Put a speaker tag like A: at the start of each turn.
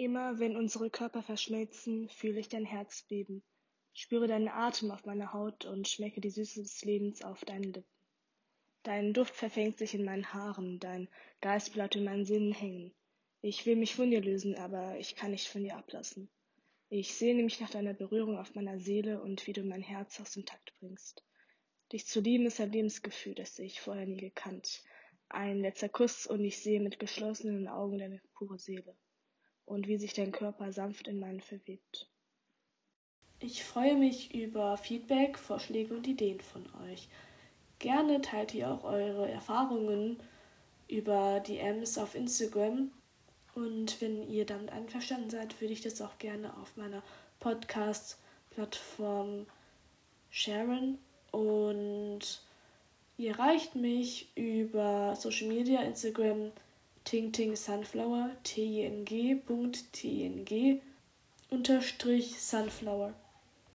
A: Immer wenn unsere Körper verschmelzen, fühle ich dein Herz beben, spüre deinen Atem auf meiner Haut und schmecke die Süße des Lebens auf deinen Lippen. Dein Duft verfängt sich in meinen Haaren, dein Geist bleibt in meinen Sinnen hängen. Ich will mich von dir lösen, aber ich kann nicht von dir ablassen. Ich sehne mich nach deiner Berührung auf meiner Seele und wie du mein Herz aus dem Takt bringst. Dich zu lieben ist ein Lebensgefühl, das ich vorher nie gekannt. Ein letzter Kuss und ich sehe mit geschlossenen Augen deine pure Seele und wie sich dein Körper sanft in meinen verwebt.
B: Ich freue mich über Feedback, Vorschläge und Ideen von euch. Gerne teilt ihr auch eure Erfahrungen über DMs auf Instagram. Und wenn ihr damit einverstanden seid, würde ich das auch gerne auf meiner Podcast-Plattform sharen. Und ihr erreicht mich über Social Media, Instagram, Ting Ting Sunflower, T-I-N-G, Punkt, T-I-N-G, unterstrich Sunflower.